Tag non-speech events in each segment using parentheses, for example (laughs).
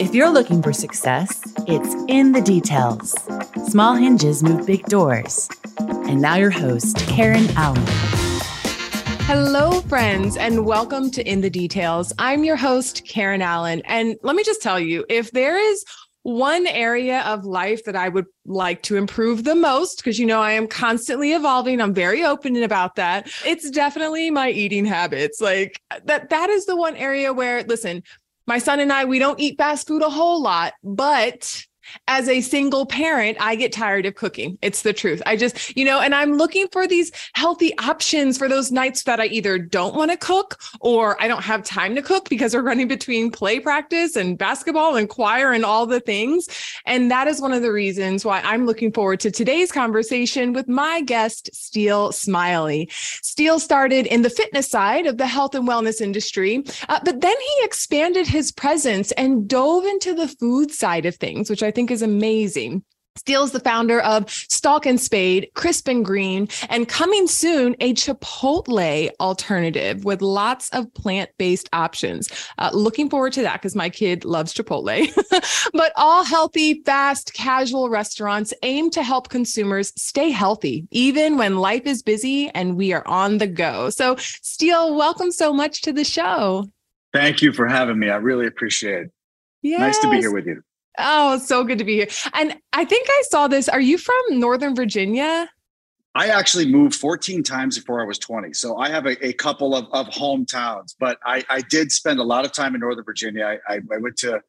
If you're looking for success, it's in the details. Small hinges move big doors. And now, your host, Karen Allen. Hello, friends, and welcome to In the Details. I'm your host, Karen Allen. And let me just tell you if there is one area of life that I would like to improve the most, because you know I am constantly evolving. I'm very open about that. It's definitely my eating habits. Like that, that is the one area where, listen, my son and I, we don't eat fast food a whole lot, but as a single parent, I get tired of cooking. It's the truth. I just, you know, and I'm looking for these healthy options for those nights that I either don't want to cook or I don't have time to cook because we're running between play practice and basketball and choir and all the things. And that is one of the reasons why I'm looking forward to today's conversation with my guest, Steele Smiley. Steele started in the fitness side of the health and wellness industry, uh, but then he expanded his presence and dove into the food side of things, which I think is amazing. Steele's the founder of Stalk and Spade, Crisp and Green, and coming soon, a Chipotle alternative with lots of plant based options. Uh, looking forward to that because my kid loves Chipotle. (laughs) but all healthy, fast, casual restaurants aim to help consumers stay healthy, even when life is busy and we are on the go. So, Steele, welcome so much to the show. Thank you for having me. I really appreciate it. Yes. Nice to be here with you. Oh, so good to be here. And I think I saw this. Are you from Northern Virginia? I actually moved 14 times before I was 20. So I have a, a couple of, of hometowns, but I, I, did spend a lot of time in Northern Virginia. I, I, I went to,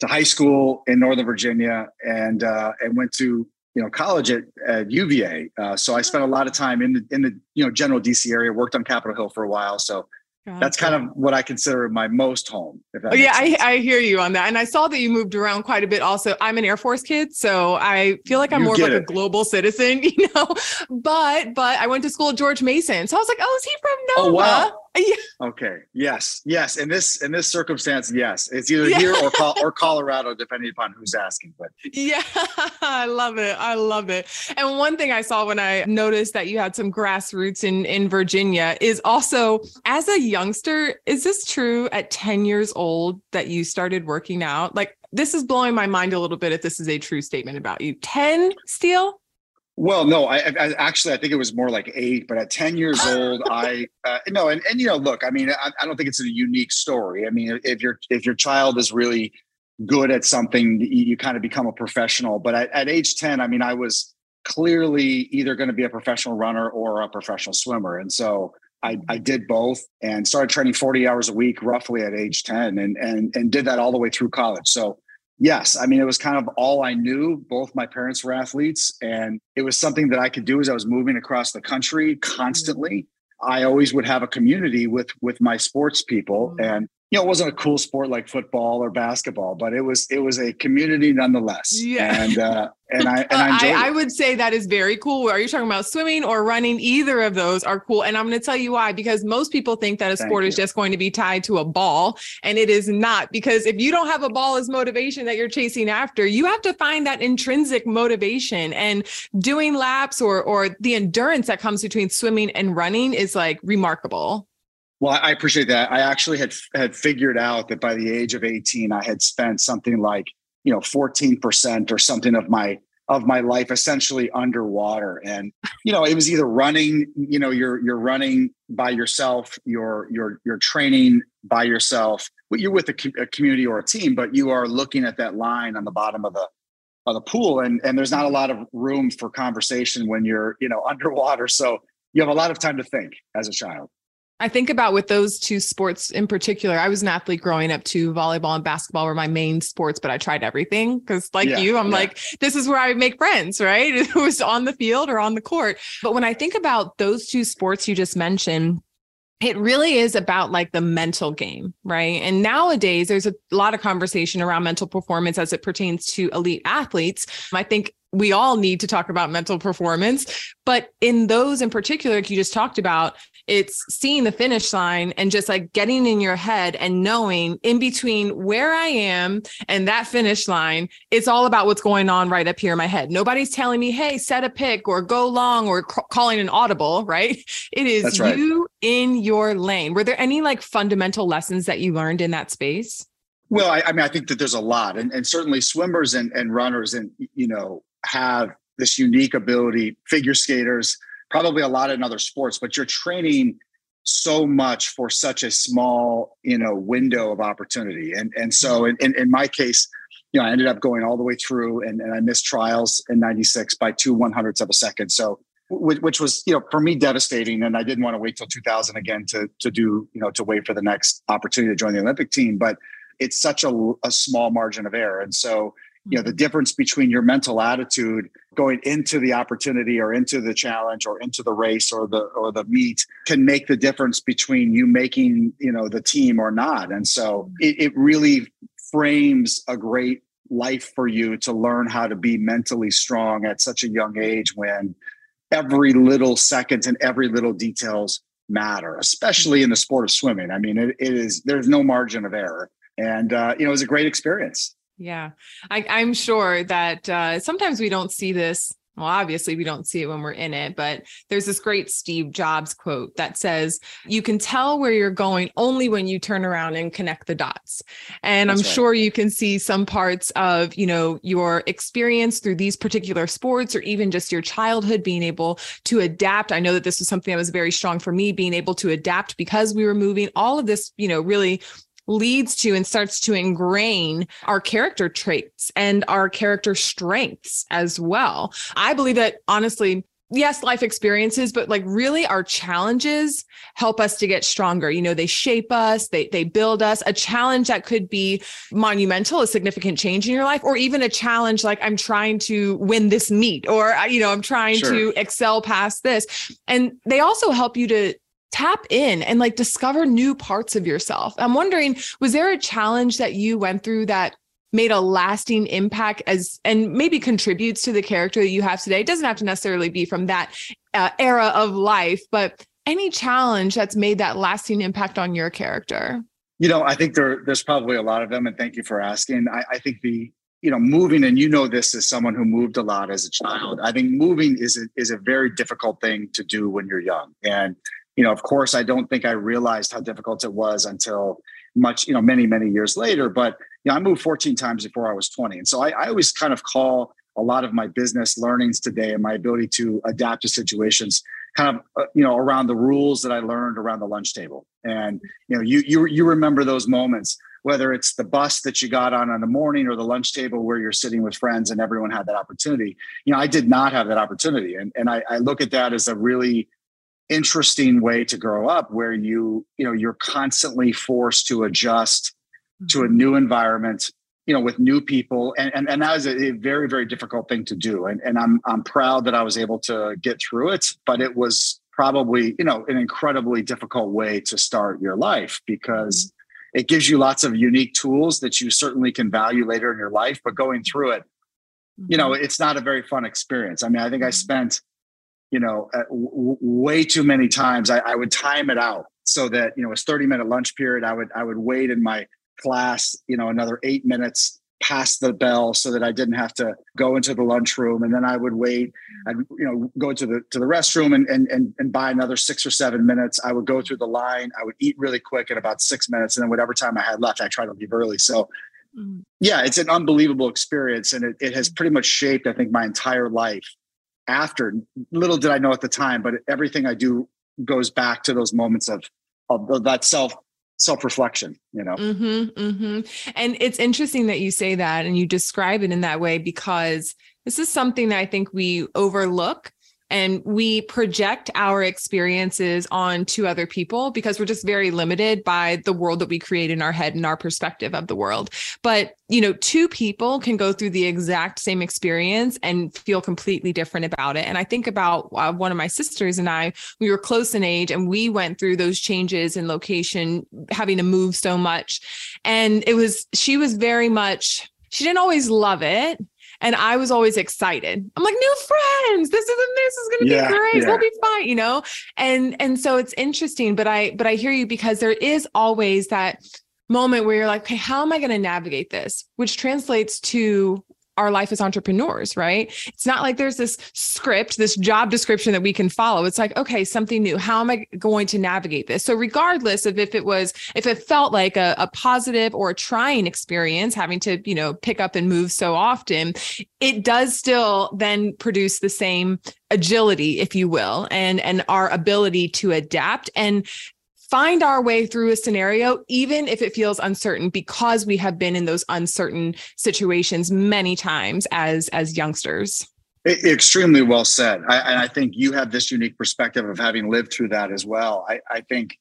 to high school in Northern Virginia and, uh, and went to, you know, college at, at UVA. Uh, so I spent a lot of time in the, in the, you know, general DC area, worked on Capitol Hill for a while. So Gotcha. That's kind of what I consider my most home. oh, yeah, I, I, hear you on that. And I saw that you moved around quite a bit also. I'm an Air Force kid, so I feel like I'm you more of like it. a global citizen, (laughs) you know. But but I went to school at George Mason. So I was like, oh, is he from Nova? Oh, wow. Yeah. Okay. Yes. Yes. In this in this circumstance, yes, it's either yeah. here or (laughs) or Colorado, depending upon who's asking. But yeah, (laughs) I love it. I love it. And one thing I saw when I noticed that you had some grassroots in in Virginia is also as a youngster. Is this true? At ten years old, that you started working out? Like this is blowing my mind a little bit. If this is a true statement about you, ten, Steele. Well, no, I, I, actually I think it was more like eight, but at ten years (laughs) old, I uh, no, and and you know, look, I mean, I, I, don't think it's a unique story. I mean, if your if your child is really good at something, you, you kind of become a professional. But at, at age ten, I mean, I was clearly either going to be a professional runner or a professional swimmer, and so I, I did both and started training forty hours a week roughly at age ten, and and and did that all the way through college. So yes, I mean, it was kind of all I knew. Both my parents were athletes, and it was something that I could do as I was moving across the country constantly. I always would have a community with with my sports people, mm. and you know, it wasn't a cool sport like football or basketball, but it was it was a community nonetheless. Yeah, and uh, (laughs) and I and I, I, I, would say that is very cool. Are you talking about swimming or running? Either of those are cool, and I'm going to tell you why. Because most people think that a Thank sport you. is just going to be tied to a ball, and it is not. Because if you don't have a ball as motivation that you're chasing after, you have to find that intrinsic motivation. And doing laps or or the endurance that comes between swimming and running is like remarkable. Well, I appreciate that. I actually had had figured out that by the age of 18, I had spent something like, you know, 14% or something of my of my life essentially underwater. And, you know, it was either running, you know, you're you're running by yourself, you're you're you're training by yourself. You're with a, a community or a team, but you are looking at that line on the bottom of the of the pool and and there's not a lot of room for conversation when you're, you know, (laughs) underwater. So you have a lot of time to think as a child. I think about with those two sports in particular. I was an athlete growing up too. Volleyball and basketball were my main sports, but I tried everything because, like yeah, you, I'm yeah. like, this is where I make friends, right? (laughs) It was on the field or on the court. But when I think about those two sports you just mentioned, it really is about like the mental game, right? And nowadays, there's a lot of conversation around mental performance as it pertains to elite athletes. I think we all need to talk about mental performance. But in those in particular, like you just talked about, it's seeing the finish line and just like getting in your head and knowing in between where I am and that finish line, it's all about what's going on right up here in my head. Nobody's telling me, hey, set a pick or go long or c- calling an audible, right? (laughs) It is right. you in your lane. Were there any like fundamental lessons that you learned in that space? Well, I, I mean, I think that there's a lot, and, and certainly swimmers and, and runners, and you know, have this unique ability. Figure skaters, probably a lot in other sports, but you're training so much for such a small, you know, window of opportunity. And and so mm-hmm. in, in, in my case, you know, I ended up going all the way through, and, and I missed trials in '96 by two one hundredths of a second. So which was you know for me devastating and i didn't want to wait till 2000 again to to do you know to wait for the next opportunity to join the olympic team but it's such a, a small margin of error and so you know the difference between your mental attitude going into the opportunity or into the challenge or into the race or the or the meet can make the difference between you making you know the team or not. And so it, it really frames a great life for you to learn how to be mentally strong at such a young age when every little second and every little details matter especially in the sport of swimming. I mean it, it is there's no margin of error. And uh, you know it was a great experience yeah, I, am sure that uh, sometimes we don't see this. Well, obviously, we don't see it when we're in it, but there's this great Steve Jobs quote that says, You can tell where you're going only when you turn around and connect the dots. And That's I'm right. sure you can see some parts of, you know, your experience through these particular sports or even just your childhood being able to adapt. I know that this was something that was very strong for me, being able to adapt because we were moving. All of this, you know, really leads to and starts to ingrain our character traits and our character strengths as well. I believe that honestly, yes, life experiences, but like really our challenges help us to get stronger. You know, they shape us, they they build us. A challenge that could be monumental, a significant change in your life, or even a challenge like I'm trying to win this meet, or you know, I'm trying sure. to excel past this. And they also help you to tap in and like discover new parts of yourself. I'm wondering, was there a challenge that you went through that made a lasting impact as and maybe contributes to the character that you have today? It doesn't have to necessarily be from that uh, era of life, but any challenge that's made that lasting impact on your character? You know, I think there, there's probably a lot of them, and thank you for asking. I, I think the you know moving and you know this as someone who moved a lot as a child i think moving is a, is a very difficult thing to do when you're young and you know, of course, I don't think I realized how difficult it was until much, you know, many, many years later. But, you know, I moved 14 times before I was 20. And so I, I always kind of call a lot of my business learnings today and my ability to adapt to situations kind of uh, you know around the rules that I learned around the lunch table and you know you you you remember those moments whether it's the bus that you got on in the morning or the lunch table where you're sitting with friends and everyone had that opportunity you know I did not have that opportunity and and I, I look at that as a really interesting way to grow up where you you know you're constantly forced to adjust to a mm-hmm. new environment you know with new people and and, and that was a, very very difficult thing to do and and i'm i'm proud that i was able to get through it but it was probably you know an incredibly difficult way to start your life because mm-hmm. it gives you lots of unique tools that you certainly can value later in your life but going through it you know mm-hmm. it's not a very fun experience i mean i think i spent you know, w- way too many times. I, I, would time it out so that you know, it's thirty minute lunch period. I would I would wait in my class, you know, another eight minutes past the bell so that I didn't have to go into the lunchroom, and then I would wait. I'd you know go to the to the restroom and and and, and buy another six or seven minutes. I would go through the line. I would eat really quick in about six minutes, and then whatever time I had left, I try to leave early. So. Mm-hmm. Yeah, it's an unbelievable experience, and it, it has pretty much shaped, I think, my entire life after. Little did I know at the time, but everything I do goes back to those moments of of that self self reflection. You know. Mm-hmm, mm-hmm. And it's interesting that you say that and you describe it in that way because this is something that I think we overlook and we project our experiences on to other people because we're just very limited by the world that we create in our head and our perspective of the world. But you know two people can go through the exact same experience and feel completely different about it. And i think about uh, one of my sisters and i we were close in age and we went through those changes in location having to move so much. And it was she was very much she didn't always love it and I was always excited. I'm like, new friends. This is this is gonna yeah, be great. Yeah. We'll be fine, you know? And and so it's interesting, but I but I hear you because there is always that moment where you're like, okay, how am I going to navigate this? Which translates to our life as entrepreneurs, right? It's not like there's this script, this job description that we can follow. It's like, okay, something new. How am I going to navigate this? So, regardless of if it was, if it felt like a, a positive or a trying experience, having to, you know, pick up and move so often, it does still then produce the same agility, if you will, and and our ability to adapt and find our way through a scenario, even if it feels uncertain, because we have been in those uncertain situations many times as as youngsters. It, extremely well said. I, and I think you have this unique perspective of having lived through that as well. I, I think,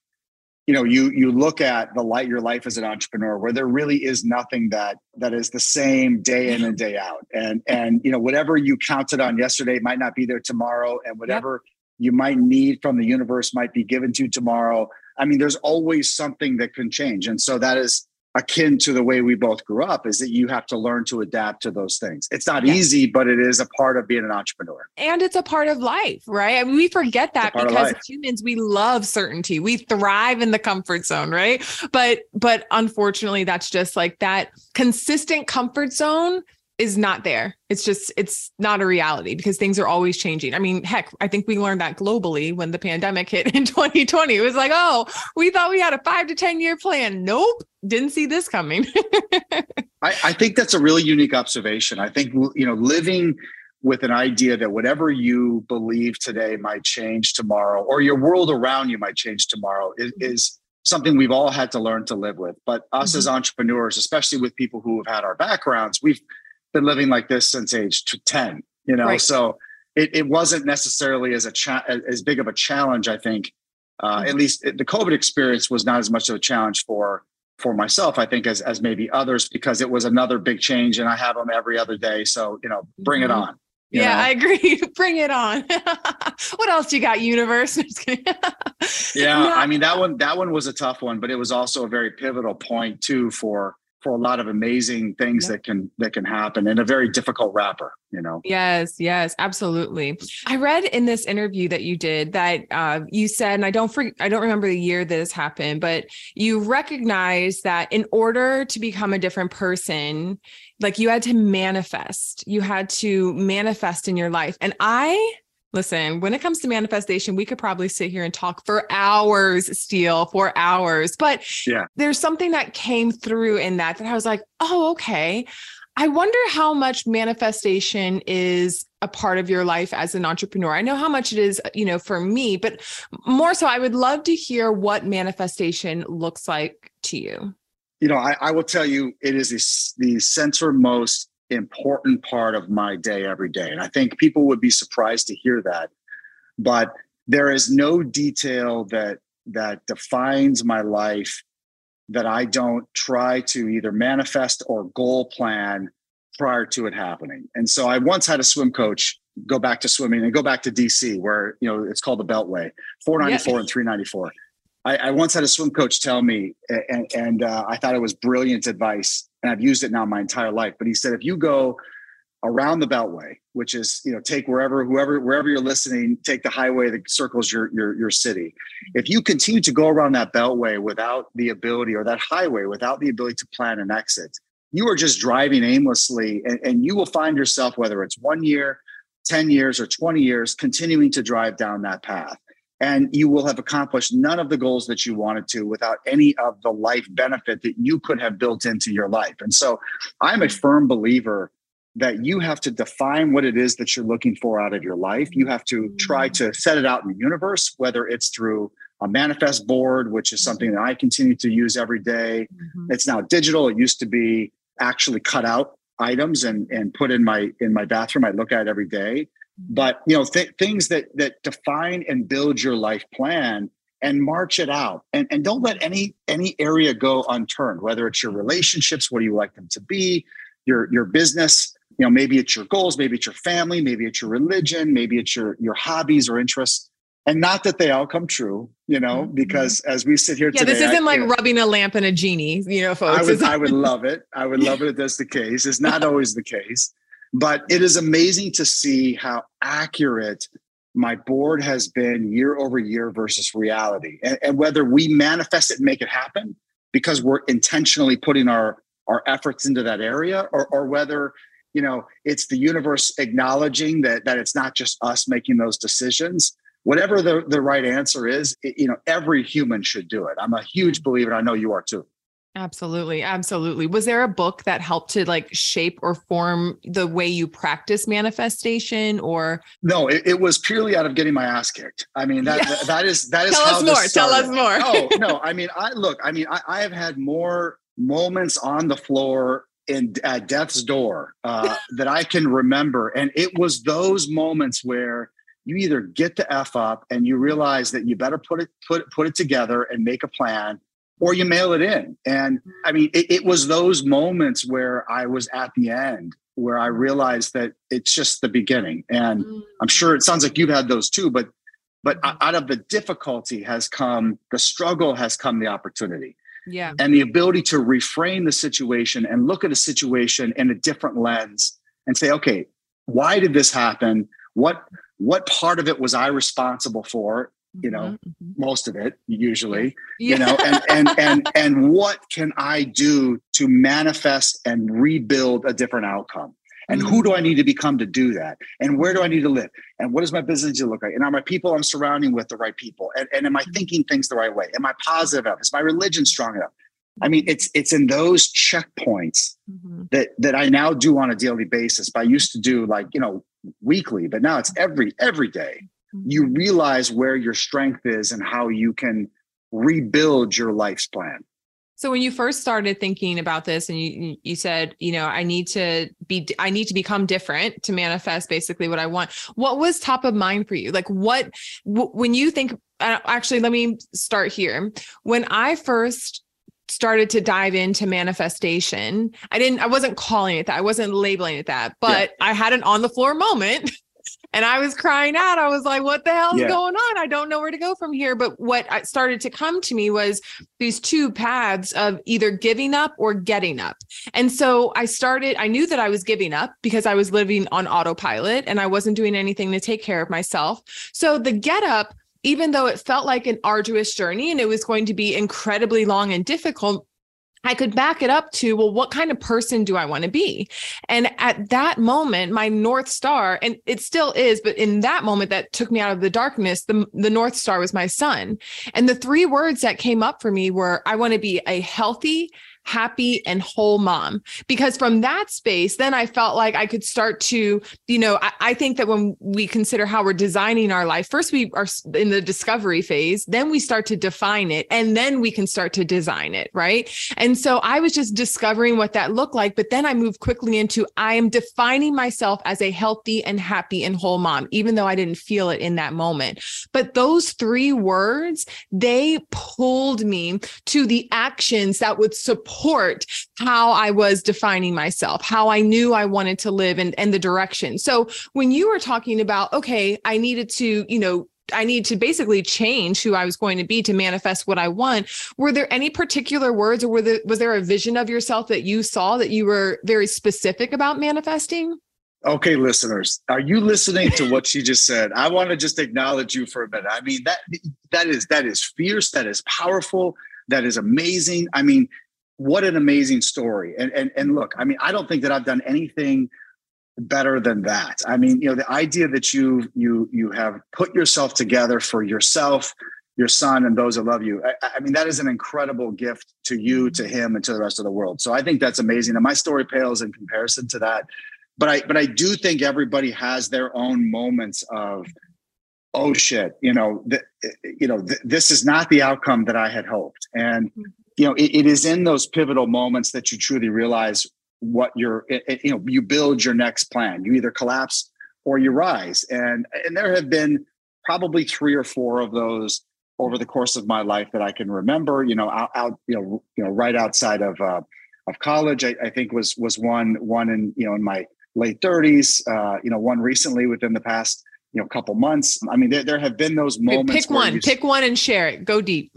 you know, you you look at the light your life as an entrepreneur, where there really is nothing that that is the same day in and day out. And and you know, whatever you counted on yesterday might not be there tomorrow, and whatever yep. you might need from the universe might be given to you tomorrow I mean, there's always something that can change. And so that is akin to the way we both grew up is that you have to learn to adapt to those things. It's not yes. easy, but it is a part of being an entrepreneur. And it's a part of life, right? I mean, we forget that because humans we love certainty. We thrive in the comfort zone, right? But but unfortunately that's just like that consistent comfort zone is not there. It's just it's not a reality because things are always changing. I mean, heck, I think we learned that globally when the pandemic hit in (laughs) 2020. It was like, oh, we thought we had a five to 10 year plan. Nope, didn't see this coming. (laughs) I, I think that's a really unique observation. I think you know, living with an idea that whatever you believe today might change tomorrow, or your world around you might change tomorrow, is, mm-hmm. is something we've all had to learn to live with. But us mm-hmm. as entrepreneurs, especially with people who have had our backgrounds, we've been living like this since age 10 you know right. so it, it wasn't necessarily as a cha- as big of a challenge i think uh, mm-hmm. at least it, the covid experience was not as much of a challenge for for myself i think as as maybe others because it was another big change and i have them every other day so you know bring mm-hmm. it on yeah, know? I agree. (laughs) Bring it on. (laughs) what else you got, universe? (laughs) yeah, I mean that one that one was a tough one, but it was also a very pivotal point too for for a lot of amazing things that can that can happen in a very difficult wrapper you know? Yes yes absolutely. I read in this interview that you did that uh, you said and i don't for, i don't remember the year this happened but you recognize that in order to become a different person like you had to manifest. You had to manifest in your life. And i Listen, when it comes to manifestation, we could probably sit here and talk for hours, Steele, for hours. But yeah. there's something that came through in that that I was like, oh, okay. I wonder how much manifestation is a part of your life as an entrepreneur. I know how much it is, you know, for me, but more so, I would love to hear what manifestation looks like to you. You know, I, I will tell you, it is the, the center most important part of my day every day. And I think people would be surprised to hear that. But there is no detail that that defines my life that I don't try to either manifest or goal plan prior to it happening. And so I once had a swim coach go back to swimming and go back to DC where, you know, it's called the Beltway, 494 yeah. and 394. I, I, once had a swim coach tell me, and, and uh, I thought it was brilliant advice, and I've used it now my entire life. But he said, if you go around the Beltway, which is you know take wherever whoever wherever you're listening, take the highway that circles your your your city. If you continue to go around that Beltway without the ability, or that highway without the ability to plan an exit, you are just driving aimlessly, and, and you will find yourself whether it's one year, ten years, or twenty years, continuing to drive down that path and you will have accomplished none of the goals that you wanted to without any of the life benefit that you could have built into your life. And so I'm a firm believer that you have to define what it is that you're looking for out of your life. You have to try to set it out in the universe, whether it's through a manifest board, which is something that I continue to use every day. Mm-hmm. It's now digital. It used to be actually cut out items and and put in my in my bathroom. I look at it every day but you know th- things that that define and build your life plan and march it out. And, and don't let any any area go unturned whether it's your relationships what do you like them to be your your business you know maybe it's your goals maybe it's your family maybe it's your religion maybe it's your your hobbies or interests. And not that they all come true you know mm-hmm. because as we sit here yeah today, this isn't I, like rubbing a lamp in a genie you know folks. I would, I would love it. I would love it if that's the case. It's not (laughs) always the case but it is amazing to see how accurate my board has been year over year versus reality. And, and, whether we manifest it and make it happen because we're intentionally putting our, our efforts into that area, or, or whether you know it's the universe acknowledging that that it's not just us making those decisions whatever the, the right answer is it, you know every human should do it i'm a huge believer and i know you are too Absolutely. Absolutely. Was there a book that helped to like shape or form the way you practice manifestation or No, it, it was purely out of getting my ass kicked. I mean, that yeah. that, that is that (laughs) is Tell us more. Tell us more. oh, (laughs) no. I mean, I look, I mean, I, I have had more moments on the floor in at death's door uh, (laughs) that I can remember. And it was those moments where you either get the F up and you realize that you better put it put put it together and make a plan or you mail it in. And I mean, it, it, was those moments where I was at the end where I realized that it's just the beginning. And mm. I'm sure it sounds like you've had those too, but but out of the difficulty has come the struggle has come the opportunity. Yeah. And the ability to reframe the situation and look at a situation in a different lens and say, okay, why did this happen? What what part of it was I responsible for? You know mm-hmm, mm-hmm. most of it usually yeah. you know and and (laughs) and and what can i do to manifest and rebuild a different outcome and mm-hmm. who do i need to become to do that and where do i need to live and what does my business to look like and are my people i'm surrounding with the right people and, and am i mm-hmm. thinking things the right way am i positive enough is my religion strong enough i mean it's it's in those checkpoints mm-hmm. that that i now do on a daily basis but i used to do like you know weekly but now it's every every day you mm-hmm. realize where your strength is and how you can rebuild your life's plan. So when you first started thinking about this and you you said, you know, I need to be I need to become different to manifest basically what I want. What was top of mind for you? Like what when you think uh, actually let me start here. When I first started to dive into manifestation, I didn't I wasn't calling it that. I wasn't labeling it that, but yeah. I had an on the floor moment (laughs) and I was crying out. I was like, what the hell is yeah. going on? I don't know where to go from here. But what started to come to me was these two paths of either giving up or getting up. And so I started, I knew that I was giving up because I was living on autopilot and I wasn't doing anything to take care of myself. So the get up, even though it felt like an arduous journey and it was going to be incredibly long and difficult, I could back it up to, well, what kind of person do I want to be? And at that moment, my North Star, and it still is, but in that moment that took me out of the darkness, the, the North Star was my son. And the three words that came up for me were, I want to be a healthy, happy and whole mom. Because from that space then i felt like i could start to you know I, I, think that when we consider how we're designing our life first we are in the discovery phase then we start to define it and then we can start to design it right? And so i was just discovering what that looked like but then i moved quickly into i am defining myself as a healthy and happy and whole mom even though i didn't feel it in that moment. But those three words they pulled me to the actions that would support support how I was defining myself, how I knew I wanted to live and, and the direction. So when you were talking about, okay, I needed to, you know, I need to basically change who I was going to be to manifest what I want. Were there any particular words or were there, was there a vision of yourself that you saw that you were very specific about manifesting? Okay, listeners, are you listening to what she just said? I want to just acknowledge you for a minute. I mean, that that is that is fierce, that is powerful, that is amazing. I mean, what an amazing story. And, and, and look, I mean, I don't think that I've done anything better than that. I mean, you know, the idea that you, you, you have put yourself together for yourself, your son and those that love you. I, I, mean, that is an incredible gift to you, to him, and to the rest of the world. So I think that's amazing. And my story pales in comparison to that. But I, but I do think everybody has their own moments of, oh shit, you know, th- you know, th- this is not the outcome that I had hoped. And mm-hmm you know, it, it is in those pivotal moments that you truly realize what you're, you know, you build your next plan. You either collapse or you rise. And, and there have been probably three or four of those over the course of my life that I can remember, you know, out, out you know, you know, right outside of, uh, of college, I, I think was, was one, one in, you know, in my late thirties, uh, you know, one recently within the past, you know, couple months. I mean, there, there have been those moments. Pick one, pick one and share it. Go deep.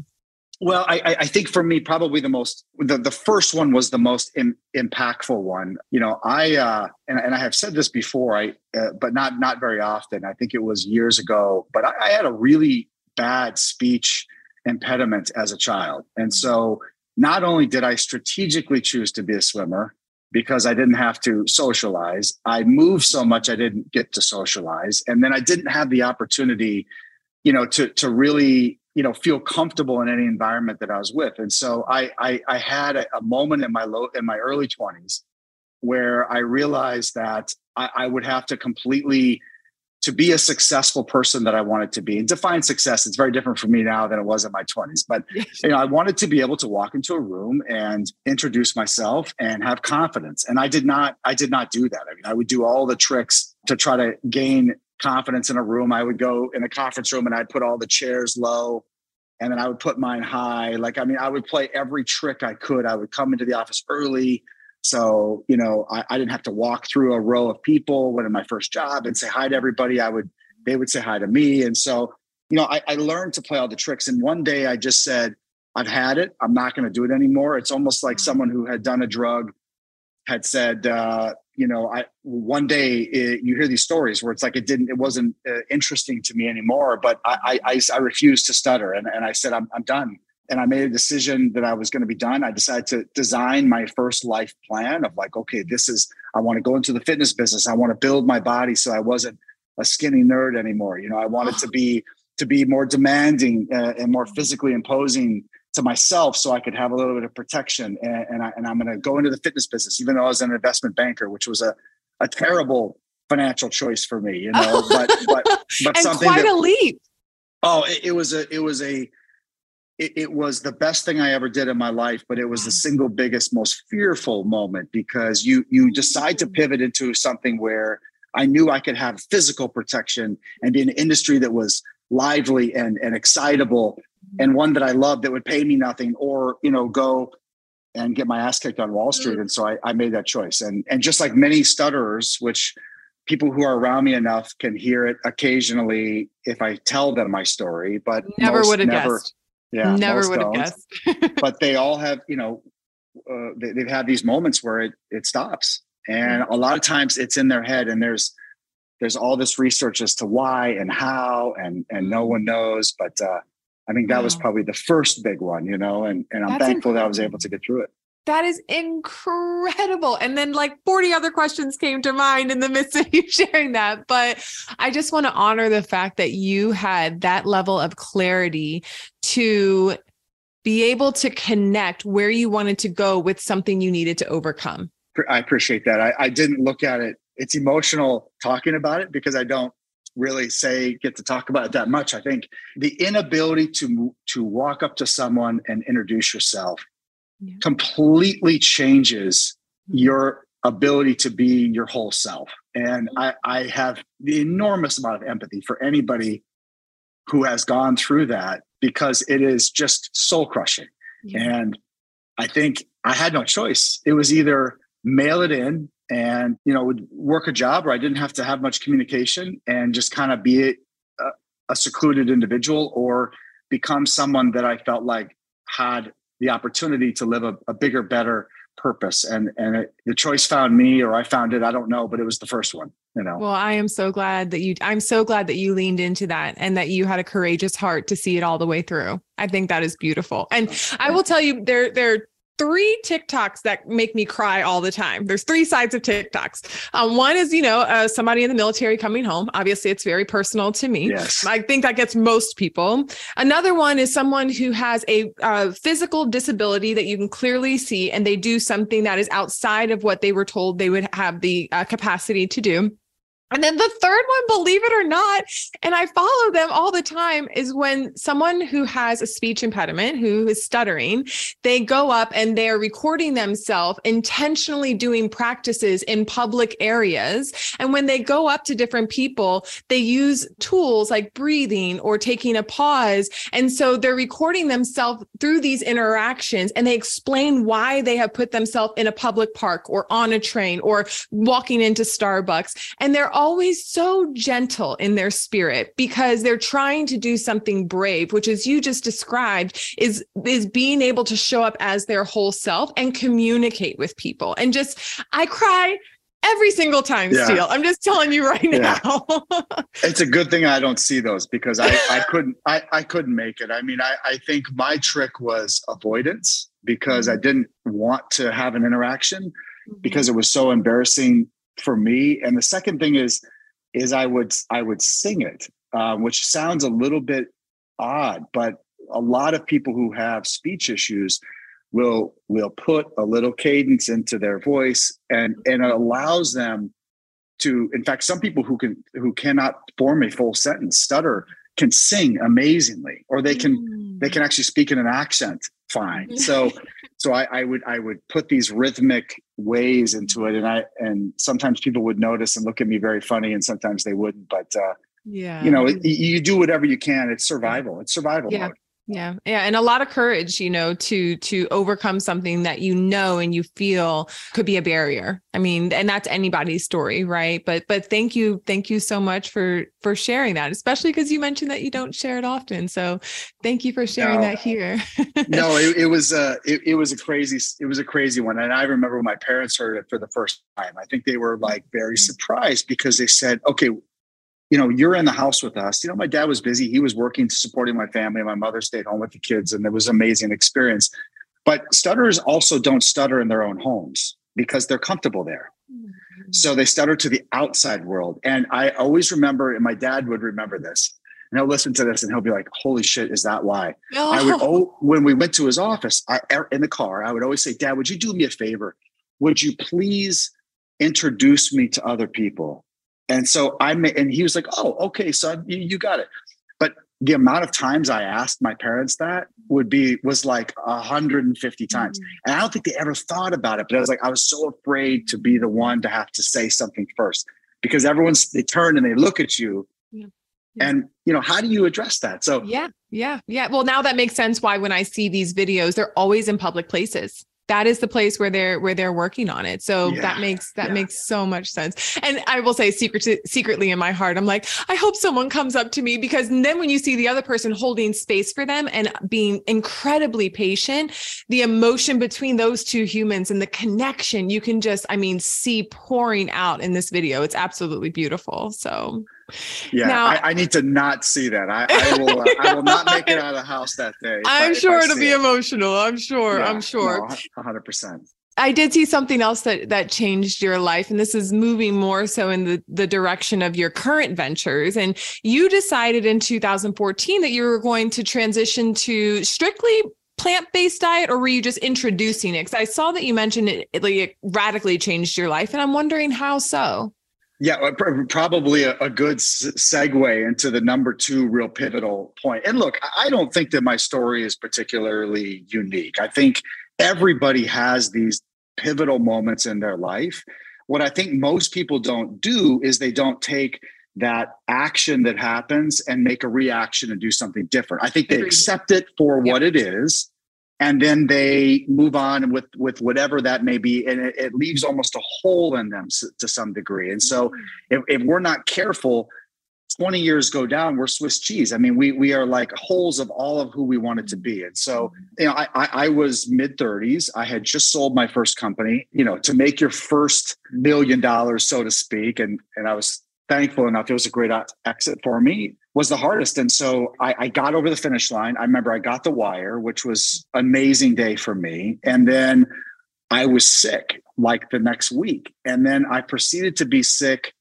Well, I, I, think for me, probably the most the, the first one was the most Im, impactful one. You know, I uh, and, and I have said this before, I uh, but not not very often. I think it was years ago, but I, I had a really bad speech impediment as a child, and so not only did I strategically choose to be a swimmer, because I didn't have to socialize. I moved so much I didn't get to socialize. And then I didn't have the opportunity, you know, to to really, you know, feel comfortable in any environment that I was with. And so I I, I had a, a moment in my low in my early 20s where I realized that I, I would have to completely to be a successful person that I wanted to be. And define success, it's very different for me now than it was in my 20s. But (laughs) you know, I wanted to be able to walk into a room and introduce myself and have confidence. And I did not, I did not do that. I mean, I would do all the tricks to try to gain confidence in a room. I would go in a conference room and I'd put all the chairs low and then I would put mine high. Like, I mean, I would play every trick I could. I would come into the office early. So, you know, I, I, didn't have to walk through a row of people when in my first job and say hi to everybody. I would, they would say hi to me. And so, you know, I, I learned to play all the tricks. And one day I just said, I've had it. I'm not going to do it anymore. It's almost like mm-hmm. someone who had done a drug had said, uh, you know, I one day it, you hear these stories where it's like it didn't, it wasn't uh, interesting to me anymore. But I, I, I refused to stutter, and, and I said, I'm, I'm done and I made a decision that I was going to be done. I decided to design my first life plan of like, okay, this is, I want to go into the fitness business. I want to build my body so I wasn't a skinny nerd anymore. You know, I wanted to be, to be more demanding uh, and more physically imposing to myself so I could have a little bit of protection. And, and, I, and I'm going to go into the fitness business, even though I was an investment banker, which was a, a terrible financial choice for me, you know, (laughs) but, but, but and something quite that, a leap. Oh, it, it was a, it was a, it, it, was the best thing I ever did in my life, but it was the mm. single biggest, most fearful moment because you you decide to pivot into something where I knew I could have physical protection and be an industry that was lively and, and excitable and one that I loved that would pay me nothing or, you know, go and get my ass kicked on Wall Street. And so I, I made that choice. And and just like many stutterers, which people who are around me enough can hear it occasionally if I tell them my story, but never would have guessed yeah, never would have guessed. (laughs) but they all have, you know, uh, they, they've had these moments where it it stops, and mm-hmm. a lot of times it's in their head, and there's there's all this research as to why and how, and and no one knows. But uh, I mean, that wow. was probably the first big one, you know, and and I'm That's thankful incredible. that I was able to get through it. That is incredible. And then like 40 other questions came to mind in the midst of (laughs) you sharing that. But I just want to honor the fact that you had that level of clarity to be able to connect where you wanted to go with something you needed to overcome. I appreciate that. I, I didn't look at it. It's emotional talking about it because I don't really say get to talk about it that much. I think the inability to to walk up to someone and introduce yourself yeah. completely changes mm-hmm. your ability to be your whole self. And mm-hmm. I, I have the enormous amount of empathy for anybody who has gone through that because it is just soul crushing. Yeah. And I think I had no choice. It was either mail it in and you know would work a job where I didn't have to have much communication and just kind of be a, a secluded individual or become someone that I felt like had the opportunity to live a, a bigger, better purpose. And and it, the choice found me, or I found it. I don't know, but it was the first one. You know. Well, I am so glad that you. I'm so glad that you leaned into that and that you had a courageous heart to see it all the way through. I think that is beautiful. And I will tell you, there there three TikToks that make me cry all the time. There's three sides of TikToks. Um, one is, you know, uh, somebody in the military coming home. Obviously, it's very personal to me. Yes. I think that gets most people. Another one is someone who has a uh, physical disability that you can clearly see, and they do something that is outside of what they were told they would have the uh, capacity to do. And then the third one, believe it or not, and I follow them all the time, is when someone who has a speech impediment, who is stuttering, they go up and they're recording themselves intentionally doing practices in public areas. And when they go up to different people, they use tools like breathing or taking a pause. And so they're recording themselves through these interactions and they explain why they have put themselves in a public park or on a train or walking into Starbucks. And they're all always so gentle in their spirit because they're trying to do something brave, which as you just described is is being able to show up as their whole self and communicate with people. And just I cry every single time yeah. Steele. I'm just telling you right yeah. now. (laughs) it's a good thing I don't see those because I, I couldn't I, I couldn't make it. I mean, I, I think my trick was avoidance because I mm-hmm. didn't want to have an interaction. mm-hmm. because it was so embarrassing for me. And the second thing is, is I would I would sing it, uh, which sounds a little bit odd, but a lot of people who have speech issues will will put a little cadence into their voice and and it allows them to in fact some people who can who cannot form a full sentence stutter can sing amazingly or they can mm. They can actually speak in an accent fine. So so I, I would i would put these rhythmic ways into it. And i and sometimes people would notice and look at me very funny and sometimes they wouldn't but uh yeah. you know it, you do whatever you can. It's survival. It's survival yeah. mode yeah. Yeah. And a lot of courage, you know, to to overcome something that you know and you feel could be a barrier. I mean, and that's anybody's story, right? But but thank you, thank you so much for for sharing that, especially because you mentioned that you don't share it often. So thank you for sharing no, that here. no, (laughs) it, it was uh it, it was a crazy, it was a crazy one. And I remember when my parents heard it for the first time. I think they were like very mm-hmm. surprised because they said, okay, you know, you're in the house with us. You know, my dad was busy. He was working to supporting my family. My mother stayed home with the kids, and it was amazing experience. But stutterers also don't stutter in their own homes because they're comfortable there. Mm-hmm. So they stutter to the outside world. And I always remember, and my dad would remember this, and he'll listen to this and he'll be like, holy shit, is that why? Oh. I would, oh, when we went to his office I, er, in the car, I would always say, Dad, would you do me a favor? Would you please introduce me to other people? And so I made, and he was like, "Oh, okay, son, you, you got it." But the amount of times I asked my parents that would be was like 150 times, mm-hmm. and I don't think they ever thought about it. But I was like, I was so afraid to be the one to have to say something first because everyone's they turn and they look at you. Yeah. Yeah. And you know, how do you address that? So yeah, yeah, yeah. Well, now that makes sense why when I see these videos, they're always in public places that is the place where they're where they're working on it. So yeah, that makes that yeah. makes so much sense. And i will say secret, secretly in my heart i'm like i hope someone comes up to me because then when you see the other person holding space for them and being incredibly patient the emotion between those two humans and the connection you can just i mean see pouring out in this video. It's absolutely beautiful. So yeah, now, I, I, need to not see that. I, I will. Uh, I will not make it out of the house that day. I'm I, sure it'll be it. emotional. I'm sure. Yeah, I'm sure. hundred percent. I did see something else that that changed your life, and this is moving more so in the the direction of your current ventures. And you decided in 2014 that you were going to transition to strictly plant-based diet or were you just introducing it because i saw that you mentioned it, it, like, it radically changed your life and i'm wondering how so yeah, uh, probably a, a, good segue into the number two real pivotal point. And look, I don't think that my story is particularly unique. I think everybody has these pivotal moments in their life. What I think most people don't do is they don't take that action that happens and make a reaction and do something different. I think they accept it for what it is and then they move on with with whatever that may be and it, it leaves almost a hole in them to some degree. And so mm-hmm. if, if, we're not careful 20 years go down we're swiss cheese. I mean we we are like holes of all of who we wanted to be. Mm-hmm. And so you know i i, I was mid 30s i had just sold my first company you know to make your first million dollars so to speak. And and i was thankful enough, it was a great exit for me, was the hardest. And so I, I, got over the finish line. I remember I got the wire, which was amazing day for me. And then I was sick like the next week. And then I proceeded to be sick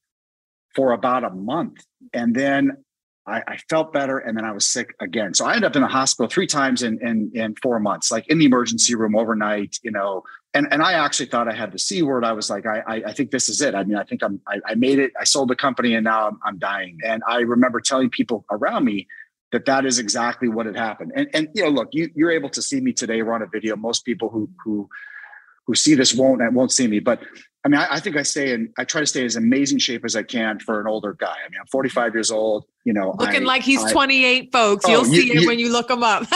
for about a month. And then I, I, felt better and then I was sick again. So I ended up in the hospital three times in, in, in four months, like in the emergency room overnight, you know, and, and I actually thought I had the C word. I was like, I, I, I think this is it. I mean, I think I'm, I, I, made it. I sold the company and now I'm, I'm dying. And I remember telling people around me that that is exactly what had happened. And, and, you know, look, you, you're able to see me today. We're on a video. Most people who, who, who see this won't, won't see me, but I mean, I, I, think I stay in, I try to stay as amazing shape as I can for an older guy. I mean, I'm 45 years old, you know, looking I, like he's I, 28 folks. Oh, You'll see you, it when you look him up.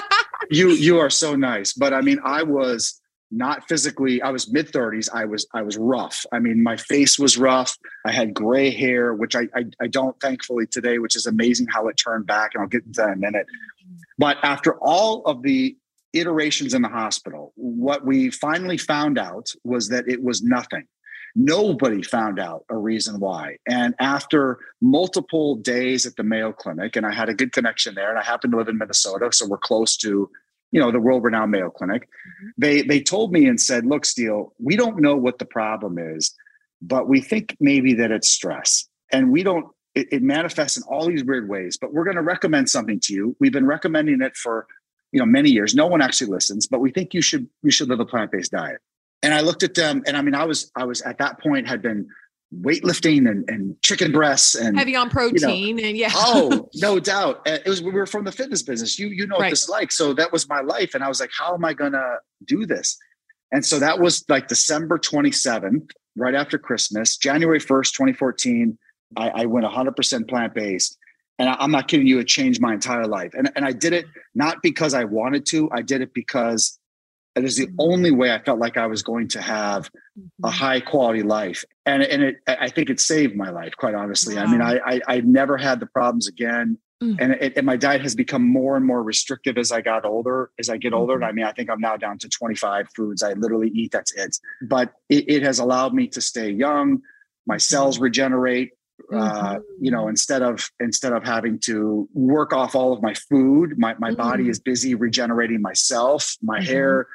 (laughs) you, you are so nice. But I mean, I was not physically, I was mid 30s. I was, I was rough. I mean, my face was rough. I had gray hair, which I, I, I don't thankfully today, which is amazing how it turned back. And I'll get into that in a minute. But after all of the iterations in the hospital, what we finally found out was that it was nothing. Nobody found out a reason why. And after multiple days at the Mayo Clinic, and I had a good connection there, and I happen to live in Minnesota, so we're close to you know, the world-renowned Mayo Clinic. Mm-hmm. They they told me and said, "Look, Steele, we don't know what the problem is, but we think maybe that it's stress, and we don't. It, it manifests in all these weird ways. But we're going to recommend something to you. We've been recommending it for you know many years. No one actually listens, but we think you should you should live a plant-based diet." And I looked at them, and I mean, I was I was at that point had been weightlifting and, and chicken breasts and heavy on protein you know, and yeah. oh (laughs) no doubt. Eh, it was we were from the fitness business. You you know right. what this is like. So that was my life and i was like how am i gonna do this? And so that was like december 27th right after christmas january 1st 2014 i, I went 100% plant-based. And I, i'm not kidding you it changed my entire life. And, and i did it not because i wanted to i did it because it is the only way I felt like I was going to have a mm-hmm. high quality life. And, and it, I think it saved my life, quite honestly. Wow. I mean, I, I, I, never had the problems again. Mm. And, it, and my diet has become more and more restrictive as I got older, as I get older. Mm-hmm. I mean, I think I'm now down to 25 foods I literally eat. That's it. But it, it has allowed me to stay young. My cells mm-hmm. regenerate. Uh, you know, instead of instead of having to work off all of my food, my, my mm-hmm. body is busy regenerating myself. My mm-hmm. hair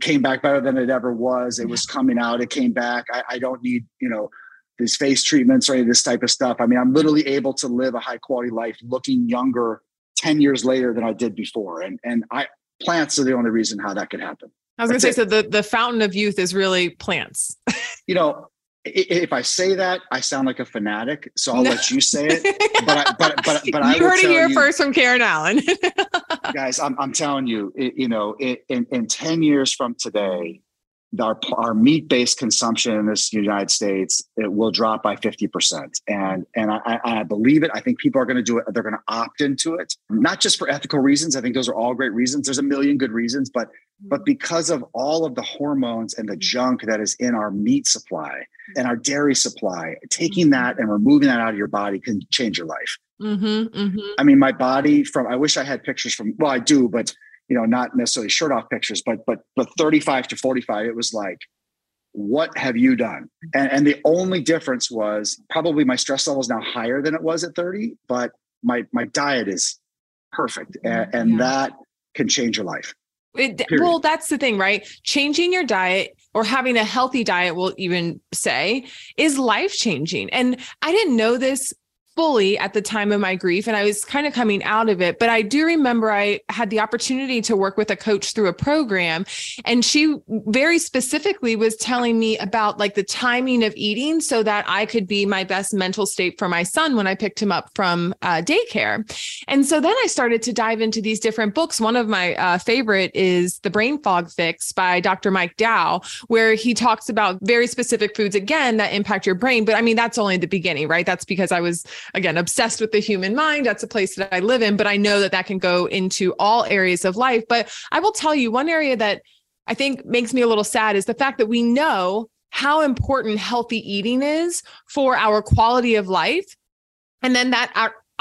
came back better than it ever was. It was coming out. It came back. I, I don't need, you know, these face treatments or any of this type of stuff. I mean, I'm literally able to live a high quality life looking younger 10 years later than I did before. And and I plants are the only reason how that could happen. I was going to say, it. so the, the fountain of youth is really plants. you know, if I say that, I sound like a fanatic. So I'll no. let you say it. But I, but but but I (laughs) you heard it here you, first from Karen Allen. (laughs) guys, I'm I'm telling you, it, you know, it, in in ten years from today, our our meat based consumption in this United States it will drop by fifty percent, and and I, I believe it. I think people are going to do it. They're going to opt into it, not just for ethical reasons. I think those are all great reasons. There's a million good reasons, but but because of all of the hormones and the junk that is in our meat supply and our dairy supply, taking that and removing that out of your body can change your life. Mm-hmm, mm-hmm. I mean, my body from, I wish I had pictures from, well, I do, but you know, not necessarily shirt off pictures, but, but, but 35 to 45, it was like, what have you done? And, and the only difference was probably my stress level is now higher than it was at 30, but my, my diet is perfect. And, mm, and yeah. that can change your life. It, well, that's the thing, right? Changing your diet or having a healthy diet, we'll even say, is life changing. And I didn't know this fully at the time of my grief and I was kind of coming out of it. But I do remember I had the opportunity to work with a coach through a program. And she very specifically was telling me about like the timing of eating so that I could be my best mental state for my son when I picked him up from uh, daycare. And so then I started to dive into these different books. One of my uh, favorite is The Brain Fog Fix by Dr. Mike Dow, where he talks about very specific foods again that impact your brain. But I mean, that's only the beginning, right? That's because I was again obsessed with the human mind. That's a place that i live in but i know that that can go into all areas of life. But i will tell you one area that i think makes me a little sad is the fact that we know how important healthy eating is for our quality of life. And then that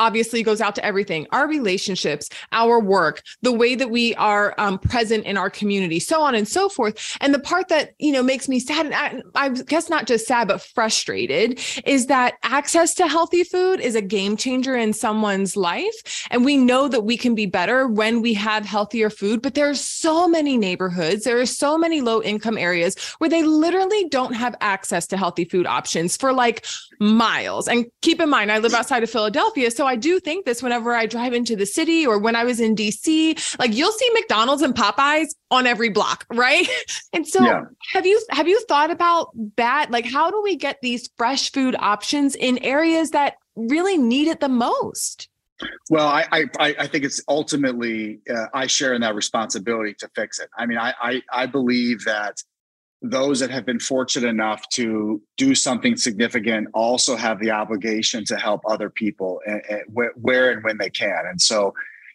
obviously goes out to everything our relationships our work the way that we are um, present in our community so on and so forth. And the part that you know makes me sad and I, I, guess not just sad but frustrated is that access to healthy food is a game changer in someone's life. And we know that we can be better when we have healthier food but there are so many neighborhoods there are so many low income areas where they literally don't have access to healthy food options for like miles. And keep in mind i live outside of philadelphia so I do think this whenever I drive into the city or when I was in DC, like you'll see McDonald's and Popeyes on every block, right? (laughs) And so yeah. have you have you thought about that? Like how do we get these fresh food options in areas that really need it the most? Well, I I, I think it's ultimately uh, I share in that responsibility to fix it. I mean, I, I I believe that those that have been fortunate enough to do something significant also have the obligation to help other people and, and where and when they can. And so,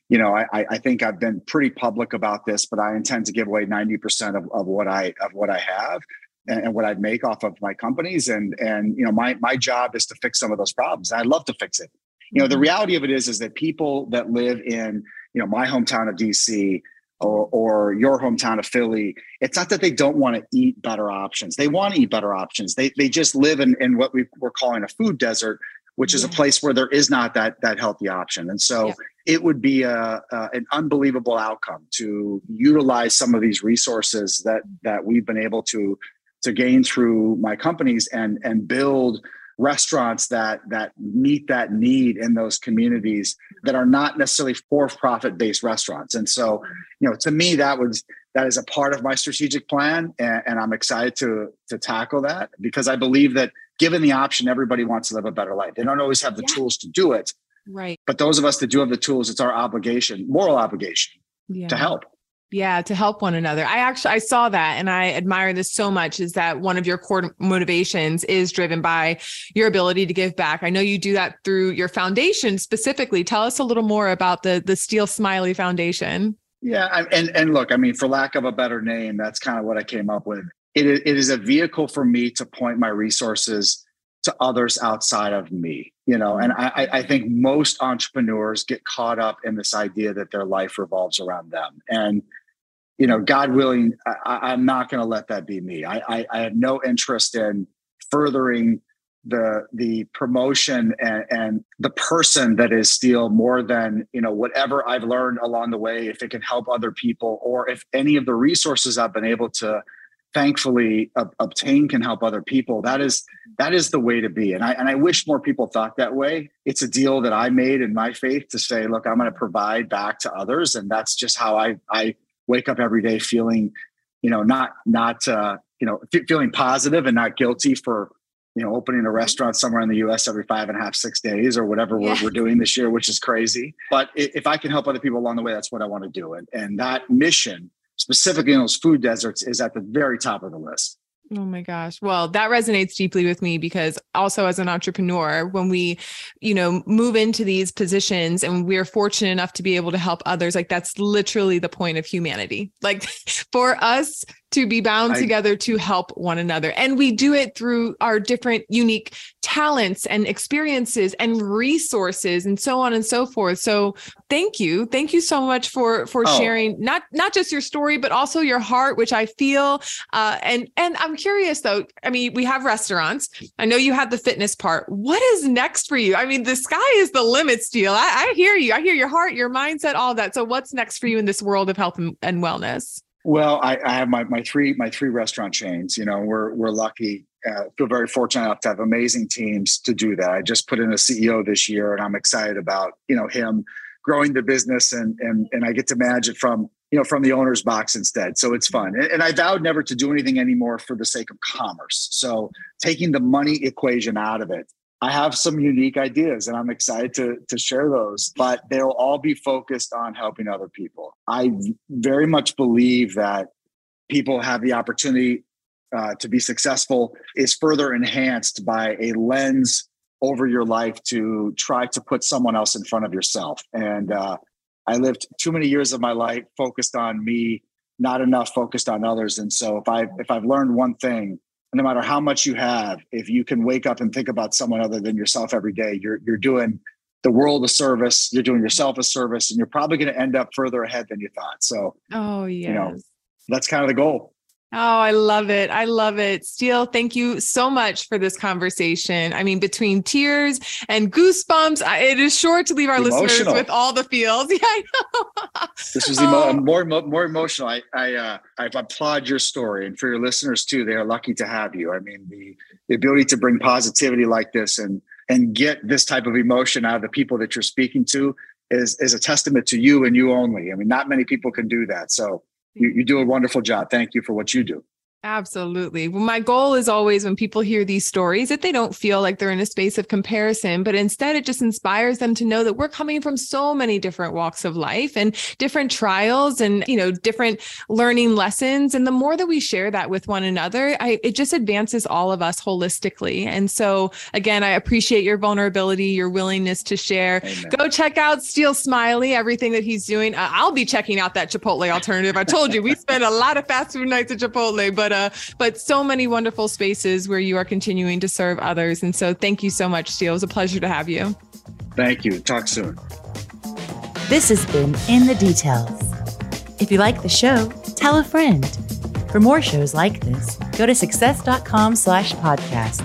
you know, I, I think I've been pretty public about this, but I intend to give away 90% of, of what I of what I have and, and what I make off of my companies. And and you know, my my job is to fix some of those problems. I love to fix it. You know, the mm-hmm. reality of it is is that people that live in, you know, my hometown of DC or, or your hometown of Philly, it's not that they don't want to eat better options. They want to eat better options. They, they just live in, in what we, we're calling a food desert, which is yeah. a place where there is not that, that healthy option. And so, yeah. it would be a, a, an unbelievable outcome to utilize some of these resources that that we've been able to to gain through my companies and and build restaurants that that meet that need in those communities that are not necessarily for profit based restaurants and so you know to me that was that is a part of my strategic plan and, and, i'm excited to to tackle that because i believe that given the option everybody wants to live a better life they don't always have the yeah. tools to do it right but those of us that do have the tools it's our obligation moral obligation yeah. to help yeah, to help one another. I actually I saw that and I admire this so much is that one of your core motivations is driven by your ability to give back. I know you do that through your foundation specifically. Tell us a little more about the the Steele Smiley Foundation. Yeah, and and look, I mean for lack of a better name, that's kind of what I came up with. It it is a vehicle for me to point my resources to others outside of me you know and I, I think most entrepreneurs get caught up in this idea that their life revolves around them. And you know god willing I, am not going to let that be me. I, I, I have no interest in furthering the the promotion and, and the person that is Steele more than you know whatever i've learned along the way if it can help other people or if any of the resources i've been able to thankfully uh, obtain can help other people that is that is the way to be. And i and i wish more people thought that way. It's a deal that i made in my faith to say look i'm going to provide back to others and that's just how i i wake up every day feeling you know not not uh you know f- feeling positive and not guilty for you know opening a restaurant somewhere in the us every five and a half six days or whatever yeah. we're, we're doing this year which is crazy. But if i can help other people along the way that's what i want to do. And, and that mission specifically in those food deserts is at the very top of the list. Oh my gosh. Well, that resonates deeply with me because also as an entrepreneur, when we, you know, move into these positions and we're fortunate enough to be able to help others, like that's literally the point of humanity. Like (laughs) for us to be bound I, together to help one another. And we do it through our different unique talents and experiences and resources and so on and so forth. So thank you. Thank you so much for for oh. sharing not not just your story, but also your heart, which I feel. Uh, and and I'm curious though. I mean, we have restaurants. I know you have the fitness part. What is next for you? I mean, the sky is the limit, Steele. I, I hear you. I hear your heart, your mindset, all that. So what's next for you in this world of health and, and wellness? Well, I, I, have my, my three my three restaurant chains. You know, we're we're lucky. Uh, feel very fortunate enough to have amazing teams to do that. I just put in a CEO this year, and I'm excited about you know him growing the business, and and and I get to manage it from you know from the owner's box instead. So it's fun. And, and I vowed never to do anything anymore for the sake of commerce. So taking the money equation out of it I have some unique ideas and I'm excited to, to share those, but they'll all be focused on helping other people. I very much believe that people have the opportunity uh, to be successful is further enhanced by a lens over your life to try to put someone else in front of yourself. And uh, I lived too many years of my life focused on me, not enough focused on others. And so if I if I've learned one thing, no matter how much you have, if you can wake up and think about someone other than yourself every day, you're you're doing the world a service, you're doing yourself a service, and you're probably going to end up further ahead than you thought. So, oh yeah, you know, that's kind of the goal. Oh, I love it. I love it. Steele, thank you so much for this conversation. I mean, between tears and goosebumps, it is sure to leave our emotional. listeners with all the feels. (laughs) Yeah, I know. This was emo- oh. more more emotional. I I, uh, I applaud your story, and for your listeners too. They are lucky to have you. I mean, the the ability to bring positivity like this and and get this type of emotion out of the people that you're speaking to is is a testament to you and you only. I mean, not many people can do that. So you, you do a wonderful job. Thank you for what you do. Absolutely. Well, my goal is always when people hear these stories that they don't feel like they're in a space of comparison, but instead it just inspires them to know that we're coming from so many different walks of life and different trials and, you know, different learning lessons. And the more that we share that with one another, I, it just advances all of us holistically. And so, again, I appreciate your vulnerability, your willingness to share. Amen. Go check out Steele Smiley, everything that he's doing. I'll be checking out that Chipotle alternative. I told you we spend a lot of fast food nights at Chipotle, but uh, but so many wonderful spaces where you are continuing to serve others. And so thank you so much, Steele. It was a pleasure to have you. Thank you. Talk soon. This has been In the Details. If you like the show, tell a friend. For more shows like this, go to success.com slash podcast